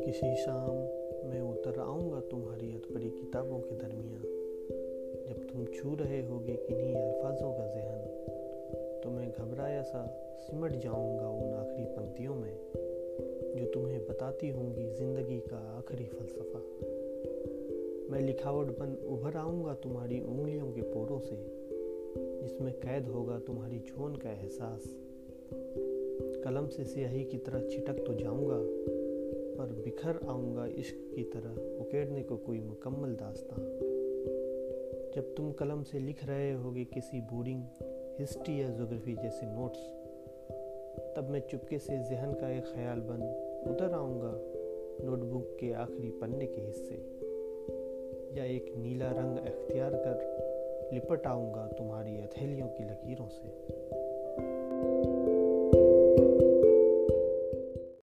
किसी शाम मैं उतर आऊँगा तुम्हारी अतपरी किताबों के दरमियान। जब तुम छू रहे होगे किन्हीं अल्फाजों का जहन तो मैं घबराया सा सिमट जाऊँगा उन आखिरी पंक्तियों में, जो तुम्हें बताती होंगी ज़िंदगी का आखिरी फलसफा। मैं लिखावट बन उभर आऊँगा तुम्हारी उंगलियों के पोरों से, जिसमें कैद होगा तुम्हारी छोन का एहसास। कलम से स्याही की तरह छिटक तो जाऊँगा, पर बिखर आऊँगा इश्क की तरह उकेड़ने को कोई मुकम्मल दास्तां। जब तुम कलम से लिख रहे होगे किसी बोरिंग, हिस्ट्री या जोग्राफी जैसे नोट्स, तब मैं चुपके से जहन का एक ख्याल बन उतर आऊँगा नोटबुक के आखिरी पन्ने के हिस्से। या एक नीला रंग अख्तियार कर लिपट आऊँगा तुम्हारी हथेलियों की लकीरों से।